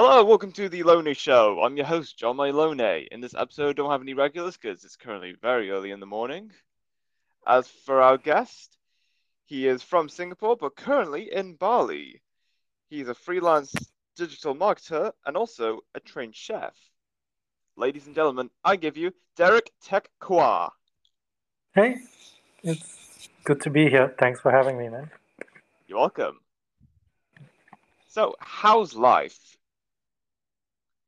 Hello, welcome to the Loney Show. I'm your host, John Maloney. In this episode, don't have any regulars because it's currently very early in the morning. As for our guest, he is from Singapore but currently in Bali. He's a freelance digital marketer and also a trained chef. Ladies and gentlemen, I give you Derrick Tech Kwa. Hey, it's good to be here. Thanks for having me, man. You're welcome. So, how's life?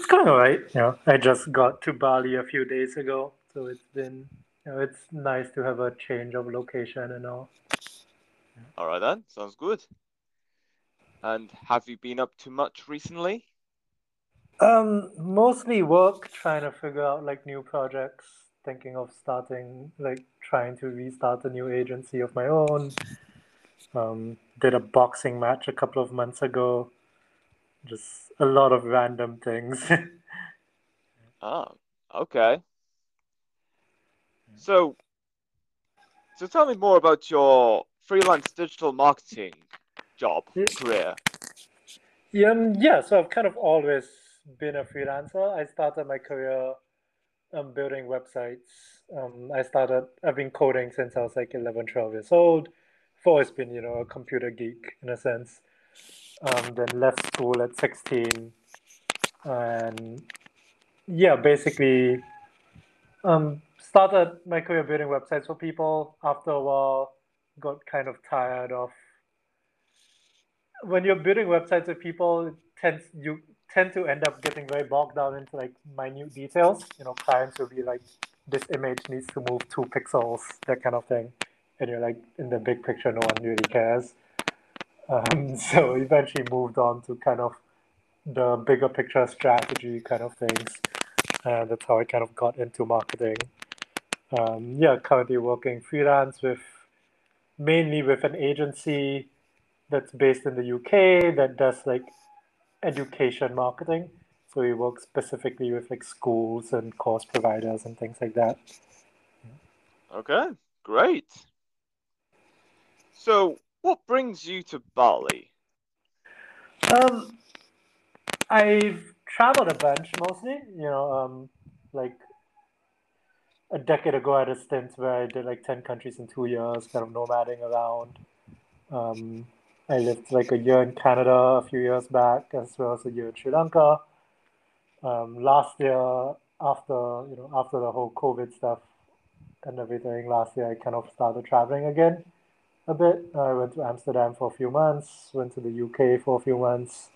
It's kind of right. You know, I just got to Bali a few days ago, so it's been, you know, it's nice to have a change of location and all. All right then, sounds good. And have you been up to much recently? Um, mostly work, trying to figure out like new projects, thinking of starting, like trying to restart a new agency of my own. Um, did a boxing match a couple of months ago. Just a lot of random things. Oh, okay. So, so tell me more about your freelance digital marketing job Yeah. career. Yeah, um, yeah, so I've kind of always been a freelancer. I started my career um, building websites. Um, I started, I've been coding since I was like 11, 12 years old. I've always been, you know, a computer geek in a sense. Um, then left school at 16. And yeah, basically um, started my career building websites for people. After a while, got kind of tired of when you're building websites with people, tends you tend to end up getting very bogged down into like minute details. You know, clients will be like, this image needs to move two pixels, that kind of thing, and you're like, in the big picture, no one really cares. Um, so eventually moved on to kind of the bigger picture strategy kind of things. And that's how I kind of got into marketing. Um, yeah, currently working freelance with mainly with an agency that's based in the UK that does like education marketing. So we work specifically with like schools and course providers and things like that. Okay, great. So, what brings you to Bali? Um, I've traveled a bunch mostly, you know, um, like a decade ago I had a stint where I did like 10 countries in two years, kind of nomading around. Um, I lived like a year in Canada a few years back, as well as a year in Sri Lanka. Um, last year, after you know, after the whole COVID stuff and everything, last year I kind of started traveling again a bit. I went to Amsterdam for a few months, went to the UK for a few months.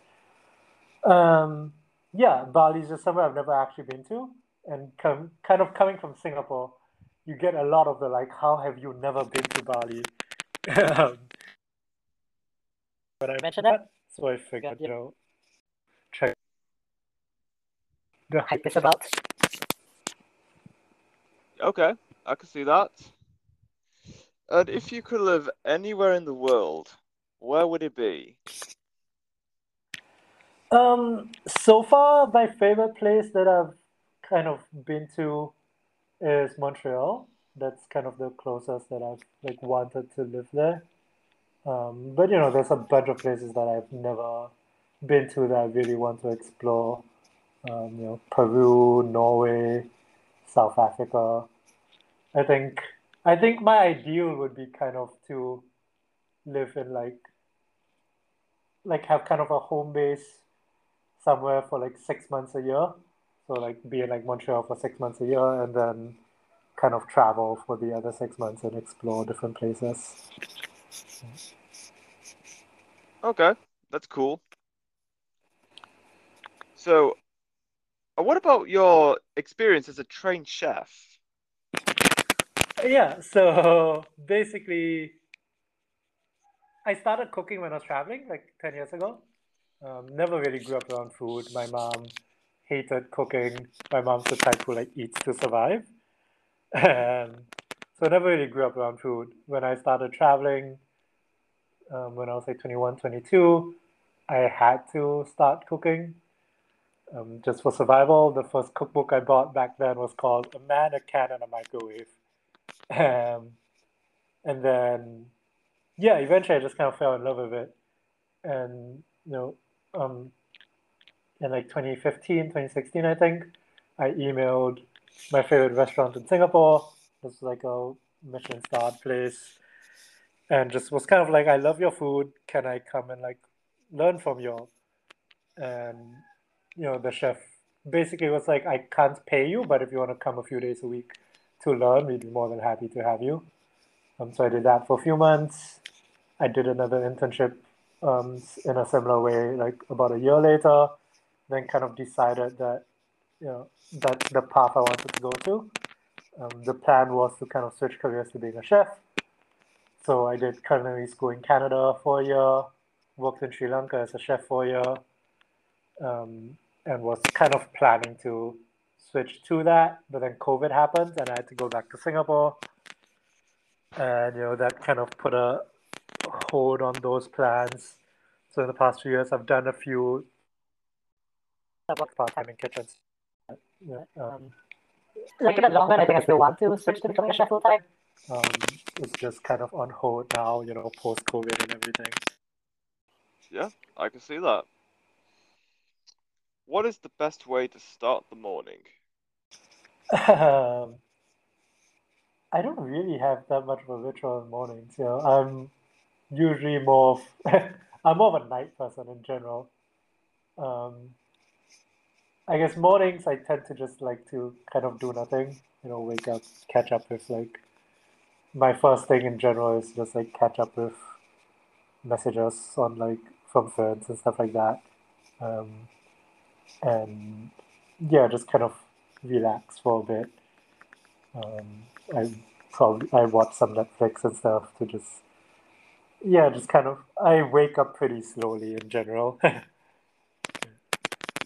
Um, yeah, Bali is just somewhere I've never actually been to, and com- kind of coming from Singapore, you get a lot of the like, how have you never been to Bali? um, but I mentioned that. so I figured, you know, check the hype is about. Okay, I can see that. And if you could live anywhere in the world, where would it be? Um, so far, my favorite place that I've kind of been to is Montreal. That's kind of the closest that I've like wanted to live there. Um, but you know, there's a bunch of places that I've never been to that I really want to explore. Um, you know, Peru, Norway, South Africa. I think I think my ideal would be kind of to live in like like have kind of a home base somewhere for like six months a year. So like be in like Montreal for six months a year and then kind of travel for the other six months and explore different places. Okay, that's cool. So, uh, what about your experience as a trained chef? Yeah, so basically I started cooking when I was traveling like 10 years ago. Um, never really grew up around food. My mom hated cooking. My mom's the type who like eats to survive. And so I never really grew up around food. When I started traveling, um, when I was like 21, 22, I had to start cooking um, just for survival. The first cookbook I bought back then was called A Man, a Can, and a Microwave. Um, and then, yeah, eventually I just kind of fell in love with it. And, you know, um, in like 2015, 2016, I think, I emailed my favorite restaurant in Singapore. It was like a Michelin starred place. And just was kind of like, I love your food. Can I come and like learn from you? And, you know, the chef basically was like, I can't pay you, but if you want to come a few days a week to learn, we'd be more than happy to have you. Um, so I did that for a few months. I did another internship um, in a similar way, like about a year later. Then kind of decided that, you know, that's the path I wanted to go to. Um, the plan was to kind of switch careers to being a chef. So I did culinary school in Canada for a year, worked in Sri Lanka as a chef for a year, um, and was kind of planning to switch to that. But then COVID happened, and I had to go back to Singapore, and you know that kind of put a hold on those plans. So in the past few years, I've done a few. I've worked part time in kitchens. Yeah, um, like in the long run, I think I still want to switch to becoming a chef full time. um, it's just kind of on hold now, you know, post COVID and everything. Yeah, I can see that. What is the best way to start the morning? Um, I don't really have that much of a ritual in mornings. You know, I'm usually more of I'm more of a night person in general. Um, I guess mornings I tend to just like to kind of do nothing. You know, wake up, catch up with like my first thing in general is just like catch up with messages on like from friends and stuff like that. Um, and yeah, just kind of relax for a bit. Um, I probably I watch some Netflix and stuff to just yeah, just kind of I wake up pretty slowly in general.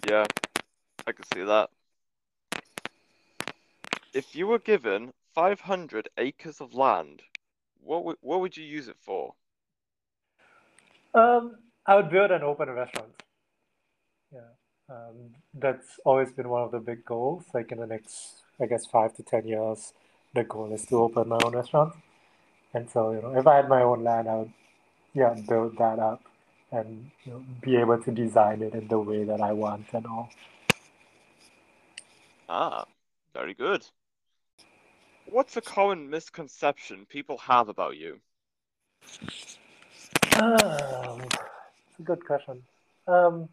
Yeah, I can see that. If you were given 500 acres of land, what would what would you use it for? um, I would build an open restaurant. Um, that's always been one of the big goals. Like in the next, I guess, five to ten years, the goal is to open my own restaurant. And so, you know, if I had my own land, I would, yeah, build that up and you know, be able to design it in the way that I want and all. Ah, very good. What's a common misconception people have about you? Um, it's a good question. Um,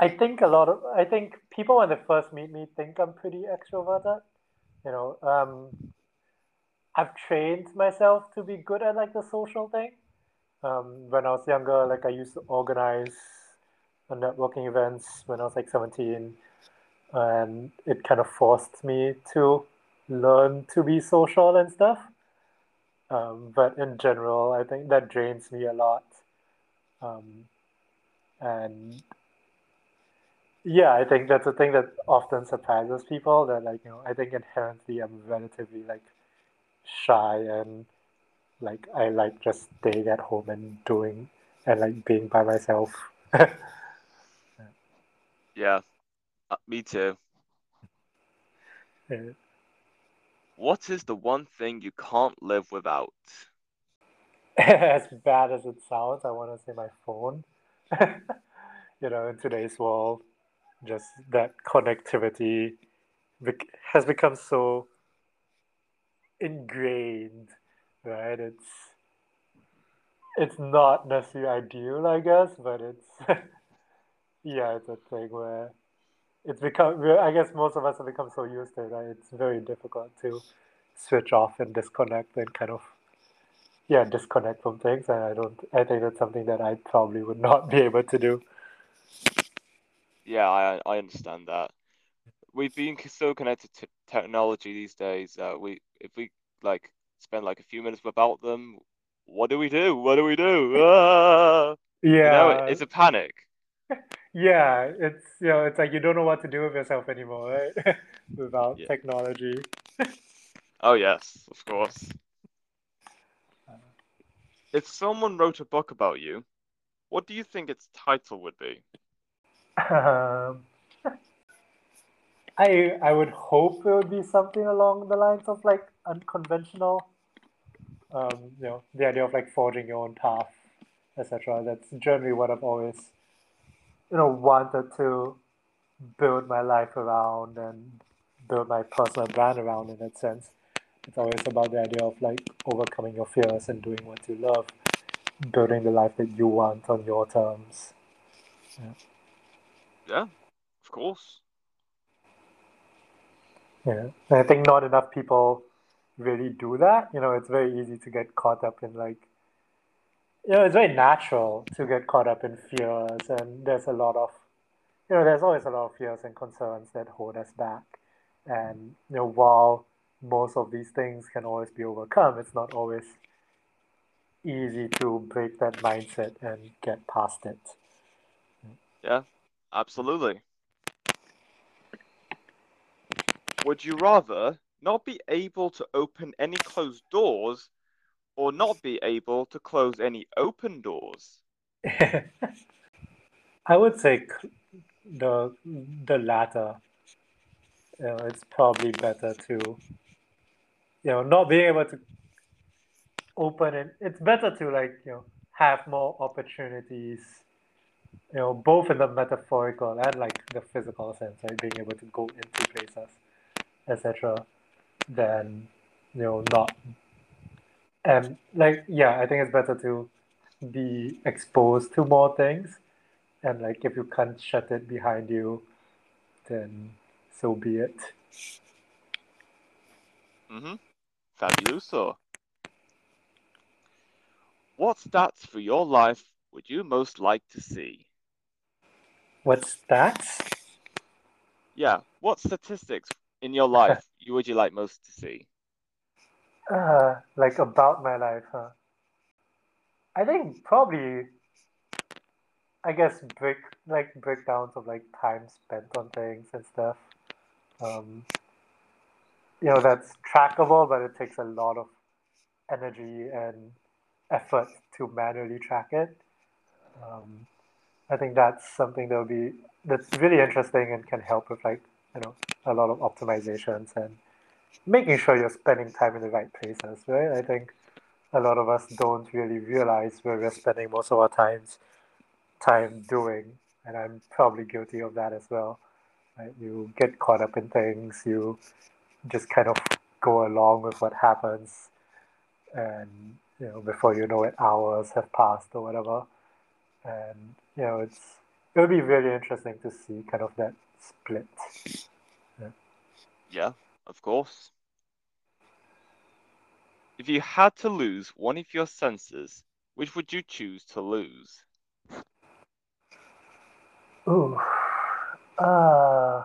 I think a lot of I think people when they first meet me think I'm pretty extroverted. You know, um, I've trained myself to be good at like the social thing. Um, when I was younger, like I used to organize networking events when I was like 17, and it kind of forced me to learn to be social and stuff. Um, but in general, I think that drains me a lot. Um, and yeah, I think that's a thing that often surprises people that like, you know, I think inherently I'm relatively like shy and like I like just staying at home and doing and like being by myself. Yeah, uh, me too. Yeah. What is the one thing you can't live without? as bad as it sounds, I want to say my phone. you know, in today's world, just that connectivity has become so ingrained, right? It's it's not necessarily ideal, I guess, but it's yeah, it's a thing where it's become. I guess most of us have become so used to it, right? It's very difficult to switch off and disconnect and kind of yeah disconnect from things and i don't i think that's something that i probably would not be able to do Yeah, I I understand that. We've been so connected to technology these days. Uh, we if we like spend like a few minutes without them, what do we do? What do we do? Ah! You know, yeah it's a panic. yeah it's you know it's like you don't know what to do with yourself anymore right without Yeah. technology Oh yes, of course. If someone wrote a book about you, what do you think its title would be? Um, i i would hope it would be something along the lines of like unconventional um you know the idea of like forging your own path etc that's generally what i've always you know, wanted to build my life around and build my personal brand around in that sense. It's always about the idea of like overcoming your fears and doing what you love, building the life that you want on your terms. Yeah. Yeah, of course. Yeah. I think not enough people really do that. You know, it's very easy to get caught up in like you know, it's very natural to get caught up in fears and there's a lot of you know, there's always a lot of fears and concerns that hold us back. And you know, while most of these things can always be overcome, it's not always easy to break that mindset and get past it. Yeah, absolutely. Would you rather not be able to open any closed doors or not be able to close any open doors? I would say the the latter. You know, it's probably better to you know not being able to open it. It's better to like you know have more opportunities. You know, both in the metaphorical and like the physical sense, right? Being able to go into places, etc. Than you know not. And like yeah, I think it's better to be exposed to more things and like if you can't shut it behind you then so be it Mm-hmm. Fabuloso. What stats for your life would you most like to see? What's that? Yeah, what statistics in your life you would you like most to see? uh like about my life huh i think probably i guess break like breakdowns of like time spent on things and stuff um you know that's trackable but it takes a lot of energy and effort to manually track it um i think that's something that will be that's really interesting and can help with like you know a lot of optimizations and making sure you're spending time in the right places right? I think a lot of us don't really realize where we're spending most of our times time doing and i'm probably guilty of that as well. Right? You get caught up in things you just kind of go along with what happens and you know before you know it hours have passed or whatever and you know it's it'll be really interesting to see kind of that split Yeah, of course. If you had to lose one of your senses, which would you choose to lose? Ooh. Uh,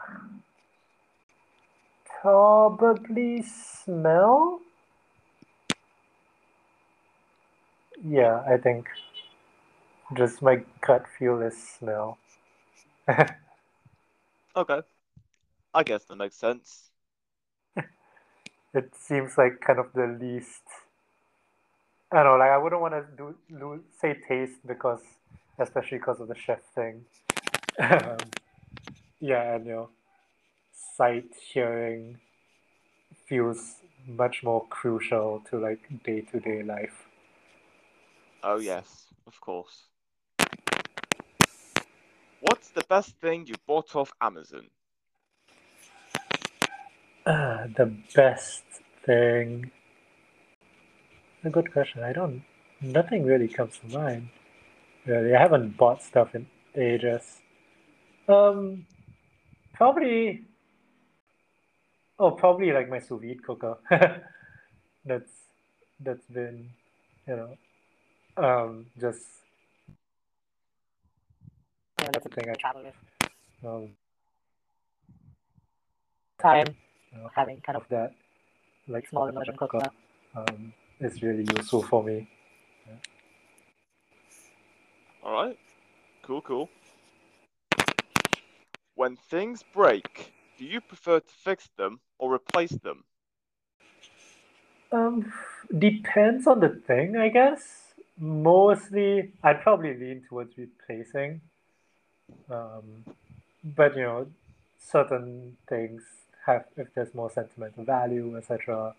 probably smell. Yeah, I think just my gut feel is smell. Okay. I guess that makes sense. it seems like kind of the least. I don't know, like I wouldn't want to do, do say taste because, especially because of the chef thing. um, yeah, and you know, sight, hearing feels much more crucial to like day to day life. Oh, yes, of course. What's the best thing you bought off Amazon? Uh, the best thing. A good question. I don't. Nothing really comes to mind. Really, I haven't bought stuff in ages. Um, probably. Oh, probably like my sous vide cooker. that's that's been, you know, um, just Yeah, that's the thing I travel with um, time, you know, having kind of of that like small immersion cooker. um, is really useful for me. All right. Cool, cool. When things break, do you prefer to fix them or replace them? Um, depends on the thing, I guess. Mostly, I'd probably lean towards replacing. Um, but you know, certain things have, if there's more sentimental value, etc.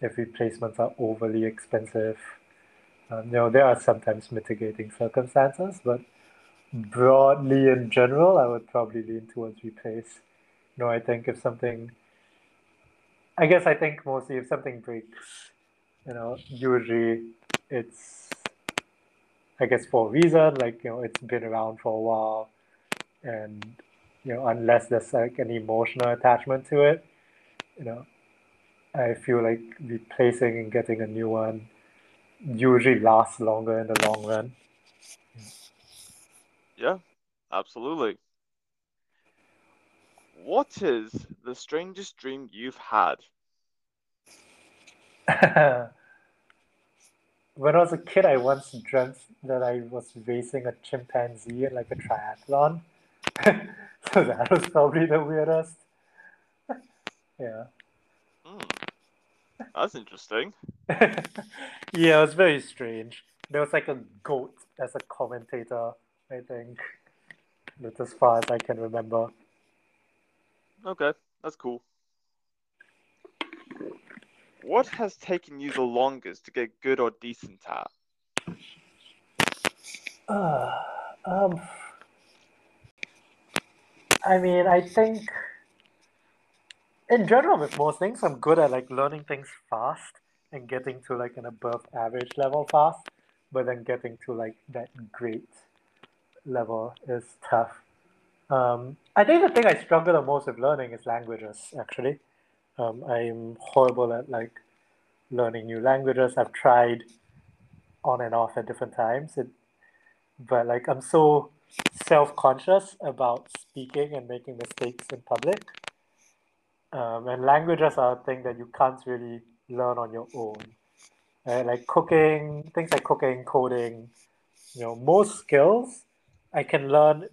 If replacements are overly expensive, um, you know, there are sometimes mitigating circumstances, but broadly in general, I would probably lean towards replace. No, I think if something, I guess I think mostly if something breaks, you know, usually it's, I guess for a reason, like, you know, it's been around for a while and, you know, unless there's like an emotional attachment to it, you know, I feel like replacing and getting a new one usually lasts longer in the long run. Yeah, absolutely. What is the strangest dream you've had? when I was a kid, I once dreamt that I was racing a chimpanzee in like a triathlon. so that was probably the weirdest. yeah. Hmm. That's interesting. yeah, it was very strange. There was like a goat as a commentator, I think. That's as far as I can remember. Okay, that's cool. What has taken you the longest to get good or decent at? Uh, um, I mean, I think in general with most things, I'm good at like learning things fast and getting to like an above average level fast, but then getting to like that great level is tough. Um, I think the thing I struggle the most with learning is languages. Actually, um, I'm horrible at like learning new languages. I've tried on and off at different times, it, but like I'm so self-conscious about speaking and making mistakes in public. Um, and languages are a thing that you can't really learn on your own. Like cooking, things like cooking, coding, you know, most skills I can learn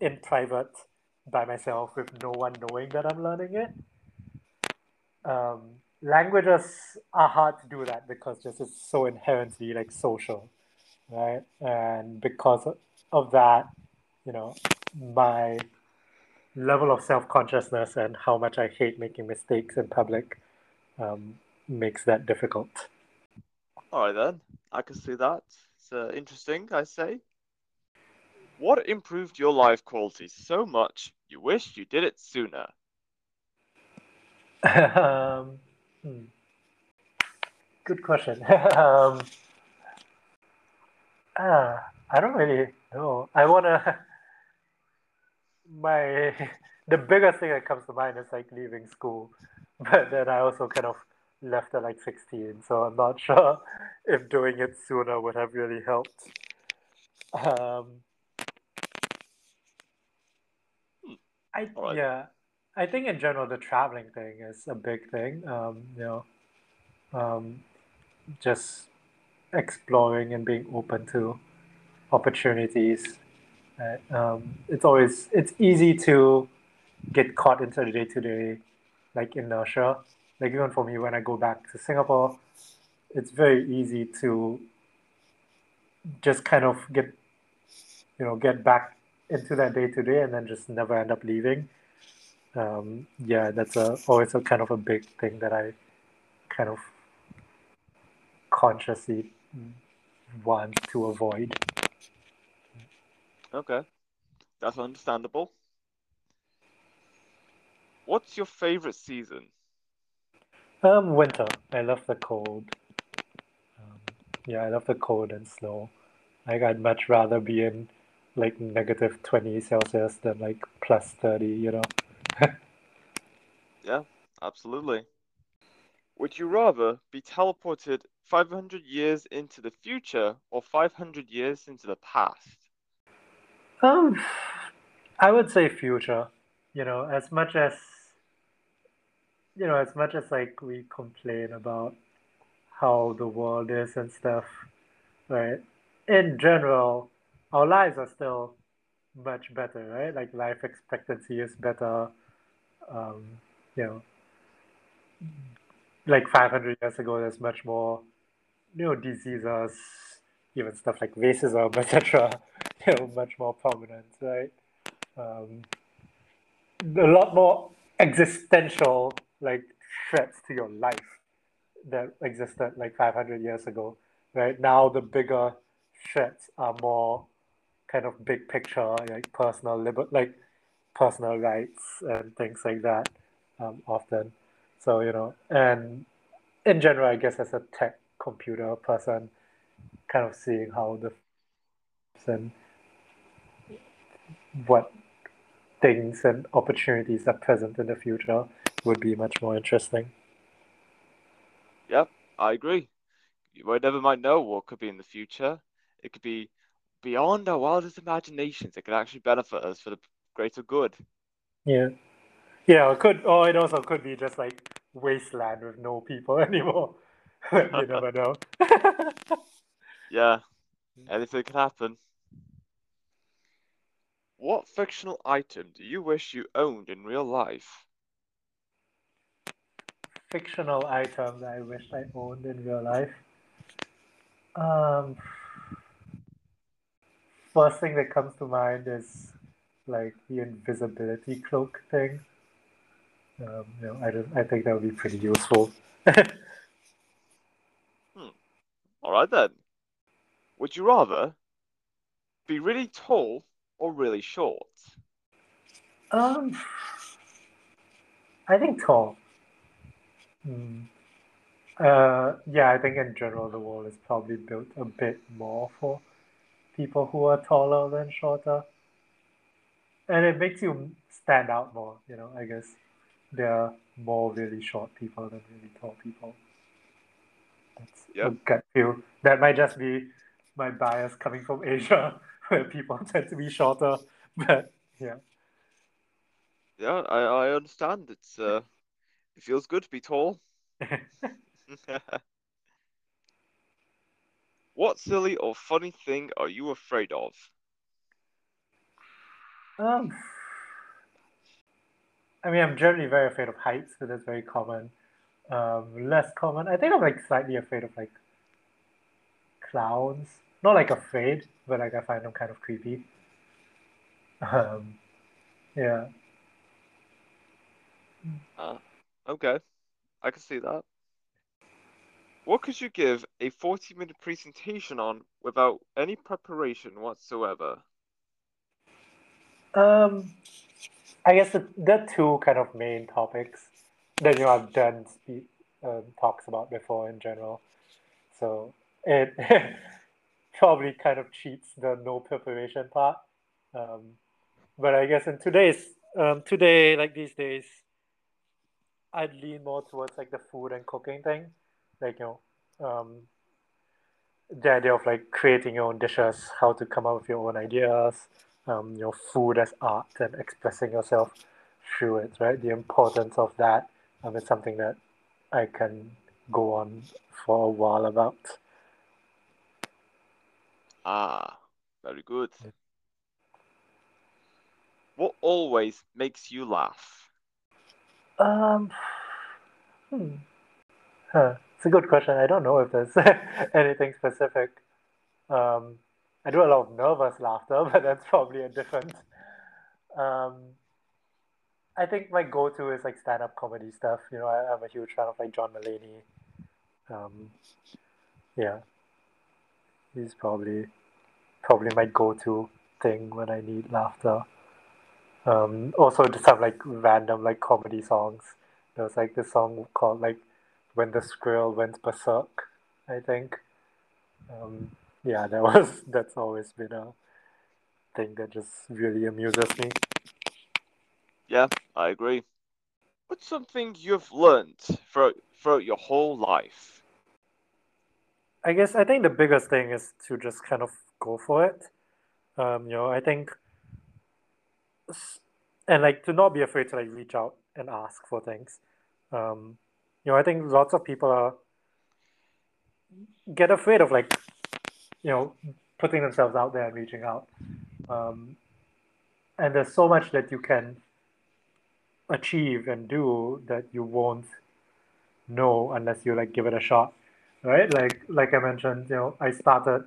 in private by myself with no one knowing that I'm learning it. Um, languages are hard to do that because just it's so inherently like social, right? And because of that, you know, my level of self consciousness and how much I hate making mistakes in public um, makes that difficult. All right, then. I can see that. It's uh, interesting, I say. What improved your life quality so much you wish you did it sooner? um, hmm. Good question. um, uh, I don't really know. I want to. My the biggest thing that comes to mind is like leaving school, but then I also kind of left at like 16, so I'm not sure if doing it sooner would have really helped. Um, I Alright. yeah, I think in general the traveling thing is a big thing. Um, you know, um, just exploring and being open to opportunities. Um, it's always it's easy to get caught into the day to day like inertia. Like even for me when I go back to Singapore, it's very easy to just kind of get you know get back into that day to day and then just never end up leaving. Um, yeah, that's a always a kind of a big thing that I kind of consciously want to avoid. Okay, that's understandable. What's your favorite season? Um, winter. I love the cold. Um, yeah, I love the cold and snow. Like I'd much rather be in like negative twenty Celsius than like plus thirty. You know. Yeah, absolutely. Would you rather be teleported 500 years into the future or 500 years into the past? Um, I would say future. You know, as much as you know, as much as like we complain about how the world is and stuff, right? In general, our lives are still much better, right? Like life expectancy is better. Um, you know, like 500 years ago, there's much more, you know, diseases, even stuff like racism, etc. You know, much more prominent, right? Um, a lot more existential like threats to your life that existed like 500 years ago right now the bigger threats are more kind of big picture, like personal liber- like personal rights and things like that um, often. So you know, and in general, I guess as a tech computer person, kind of seeing how the and what things and opportunities are present in the future would be much more interesting. Yep, I agree. You never might know what could be in the future. It could be beyond our wildest imaginations. It could actually benefit us for the greater good. Yeah. Yeah, it could or it also could be just like wasteland with no people anymore. you never know. yeah. Anything can happen. What fictional item do you wish you owned in real life? Fictional item that I wish I owned in real life. Um, first thing that comes to mind is like the invisibility cloak thing. Um, you know, I don't, I think that would be pretty useful. hmm. All right then. Would you rather be really tall or really short? Um, I think tall. Hmm. Uh, yeah, I think in general the world is probably built a bit more for people who are taller than shorter, and it makes you stand out more. You know, I guess there are more really short people than really tall people. That's yep. a gut feel. That might just be my bias coming from Asia, where people tend to be shorter. But yeah. Yeah, I, I understand. It's uh, it feels good to be tall. what silly or funny thing are you afraid of? Um, I mean, I'm generally very afraid of heights, so that's very common. Um, less common, I think I'm like slightly afraid of like clowns. Not like afraid, but like I find them kind of creepy. Um, yeah. Uh, okay, I can see that. What could you give a 40 minute presentation on without any preparation whatsoever? Um, I guess the, the two kind of main topics that you know I've done speak, um, talks about before in general. So it probably kind of cheats the no preparation part. Um, but I guess in today's um, today, like these days, I'd lean more towards like the food and cooking thing, like you know, um, the idea of like creating your own dishes, how to come up with your own ideas, um, your food as art and expressing yourself through it, right? The importance of that um, is something that I can go on for a while about. Ah, very good. What always makes you laugh? Um, hmm. Huh. It's a good question. I don't know if there's anything specific. Um, I do a lot of nervous laughter, but that's probably a different. Um, I think my go-to is like stand-up comedy stuff. You know, I, am a huge fan of like John Mulaney. Um, yeah, he's probably probably my go-to thing when I need laughter. Um, also, just have like random like comedy songs. There was like this song called like "When the Squirrel Went Berserk," I think. Um, yeah, that was that's always been a thing that just really amuses me. Yeah, I agree. What's something you've learned throughout, throughout your whole life? I guess I think the biggest thing is to just kind of go for it. Um, you know, I think, and like to not be afraid to like reach out and ask for things. Um, you know, I think lots of people are get afraid of like you know, putting themselves out there and reaching out. Um, and there's so much that you can achieve and do that you won't know unless you like give it a shot, right? Like like I mentioned, you know, I started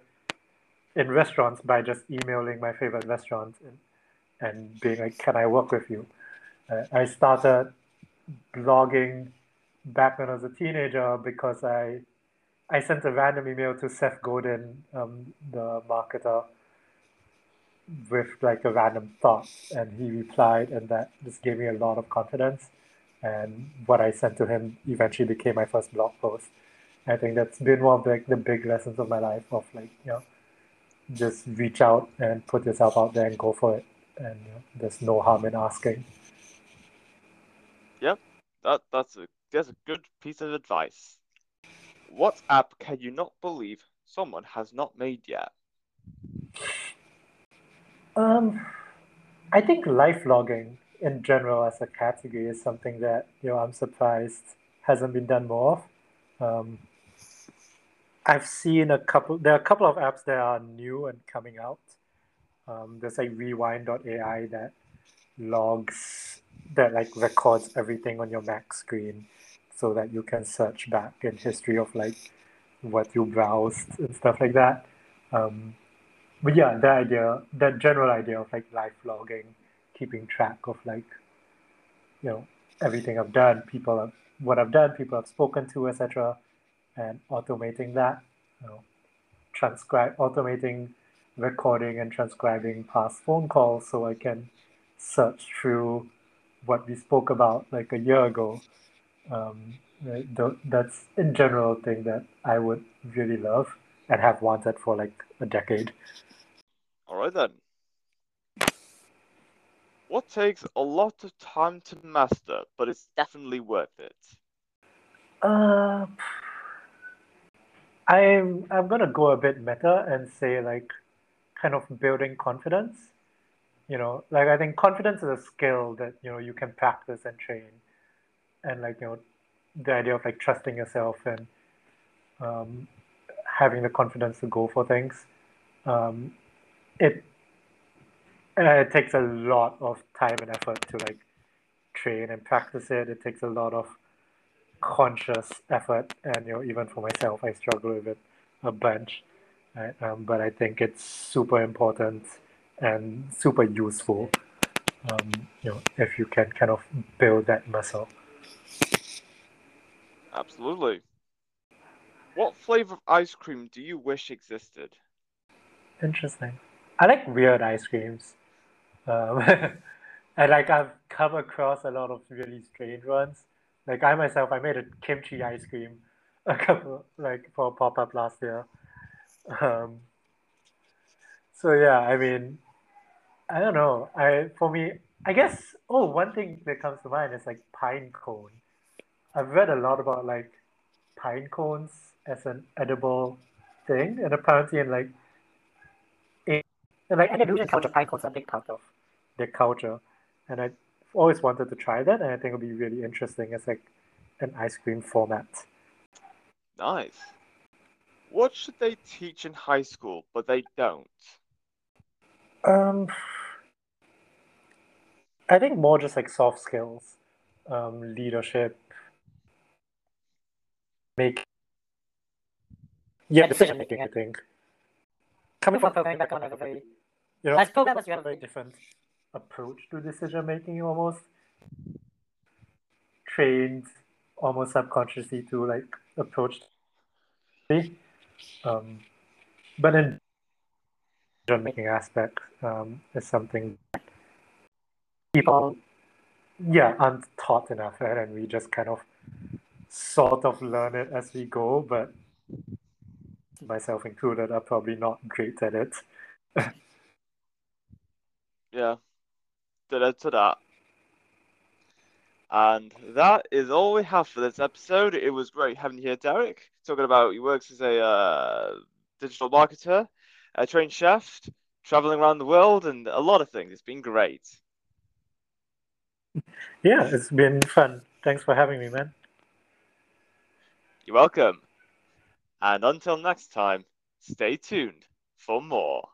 in restaurants by just emailing my favorite restaurants and, and being like, "Can I work with you?" Uh, I started blogging back when I was a teenager because I I sent a random email to Seth Godin, um, the marketer, with like a random thought, and he replied, and that just gave me a lot of confidence. And what I sent to him eventually became my first blog post. I think that's been one of the, like the big lessons of my life of like you know just reach out and put yourself out there and go for it and you know, there's no harm in asking Yep, that that's a that's a good piece of advice. What app can you not believe someone has not made yet? um i think life logging in general as a category is something that you know i'm surprised hasn't been done more of um, I've seen a couple. There are a couple of apps that are new and coming out. Um, there's like Rewind.ai that logs that like records everything on your Mac screen, so that you can search back in history of like what you browsed and stuff like that. Um, but yeah, that idea, that general idea of like life logging, keeping track of like, you know, everything I've done, people, have, what I've done, people I've spoken to, etc and automating that, you know, transcribe, automating recording and transcribing past phone calls so I can search through what we spoke about like a year ago. Um, that's in general a thing that I would really love and have wanted for like a decade. All right then. What takes a lot of time to master, but it's definitely worth it? Uh, I'm I'm gonna go a bit meta and say like kind of building confidence. You know, like I think confidence is a skill that, you know, you can practice and train. And like, you know, the idea of like trusting yourself and um, having the confidence to go for things. Um, it uh, it takes a lot of time and effort to like train and practice it. It takes a lot of conscious effort, and you know, even for myself, I struggle with it a bunch. Right? Um, but I think it's super important and super useful. Um, you know, if you can kind of build that muscle. Absolutely. What flavor of ice cream do you wish existed? Interesting. I like weird ice creams. Um, and like I've come across a lot of really strange ones. Like I myself, I made a kimchi ice cream a couple like for a pop up last year. Um, so yeah, I mean, I don't know. I for me, I guess. Oh, one thing that comes to mind is like pine cone. I've read a lot about like pine cones as an edible thing, and apparently in like in, in like Indonesian culture, pine cones are a big part of their culture, and I always wanted to try that, and I think it'll be really interesting as like an ice cream format. Nice. What should they teach in high school, but they don't? Um, I think more just like soft skills, um, leadership, make yeah, decision making. I think coming from programming background, I have a very you know, as programmers, you have a very different approach to decision making almost. Trained almost subconsciously to like approach. Um, but in decision making aspect um, is something people yeah aren't taught enough and we just kind of sort of learn it as we go but myself included are probably not great at it. Yeah to that. And that is all we have for this episode. It was great having you here, Derrick, talking about he works as a uh, digital marketer, a trained chef, traveling around the world, and a lot of things. It's been great. Yeah, it's been fun. Thanks for having me, man. You're welcome. And until next time, stay tuned for more.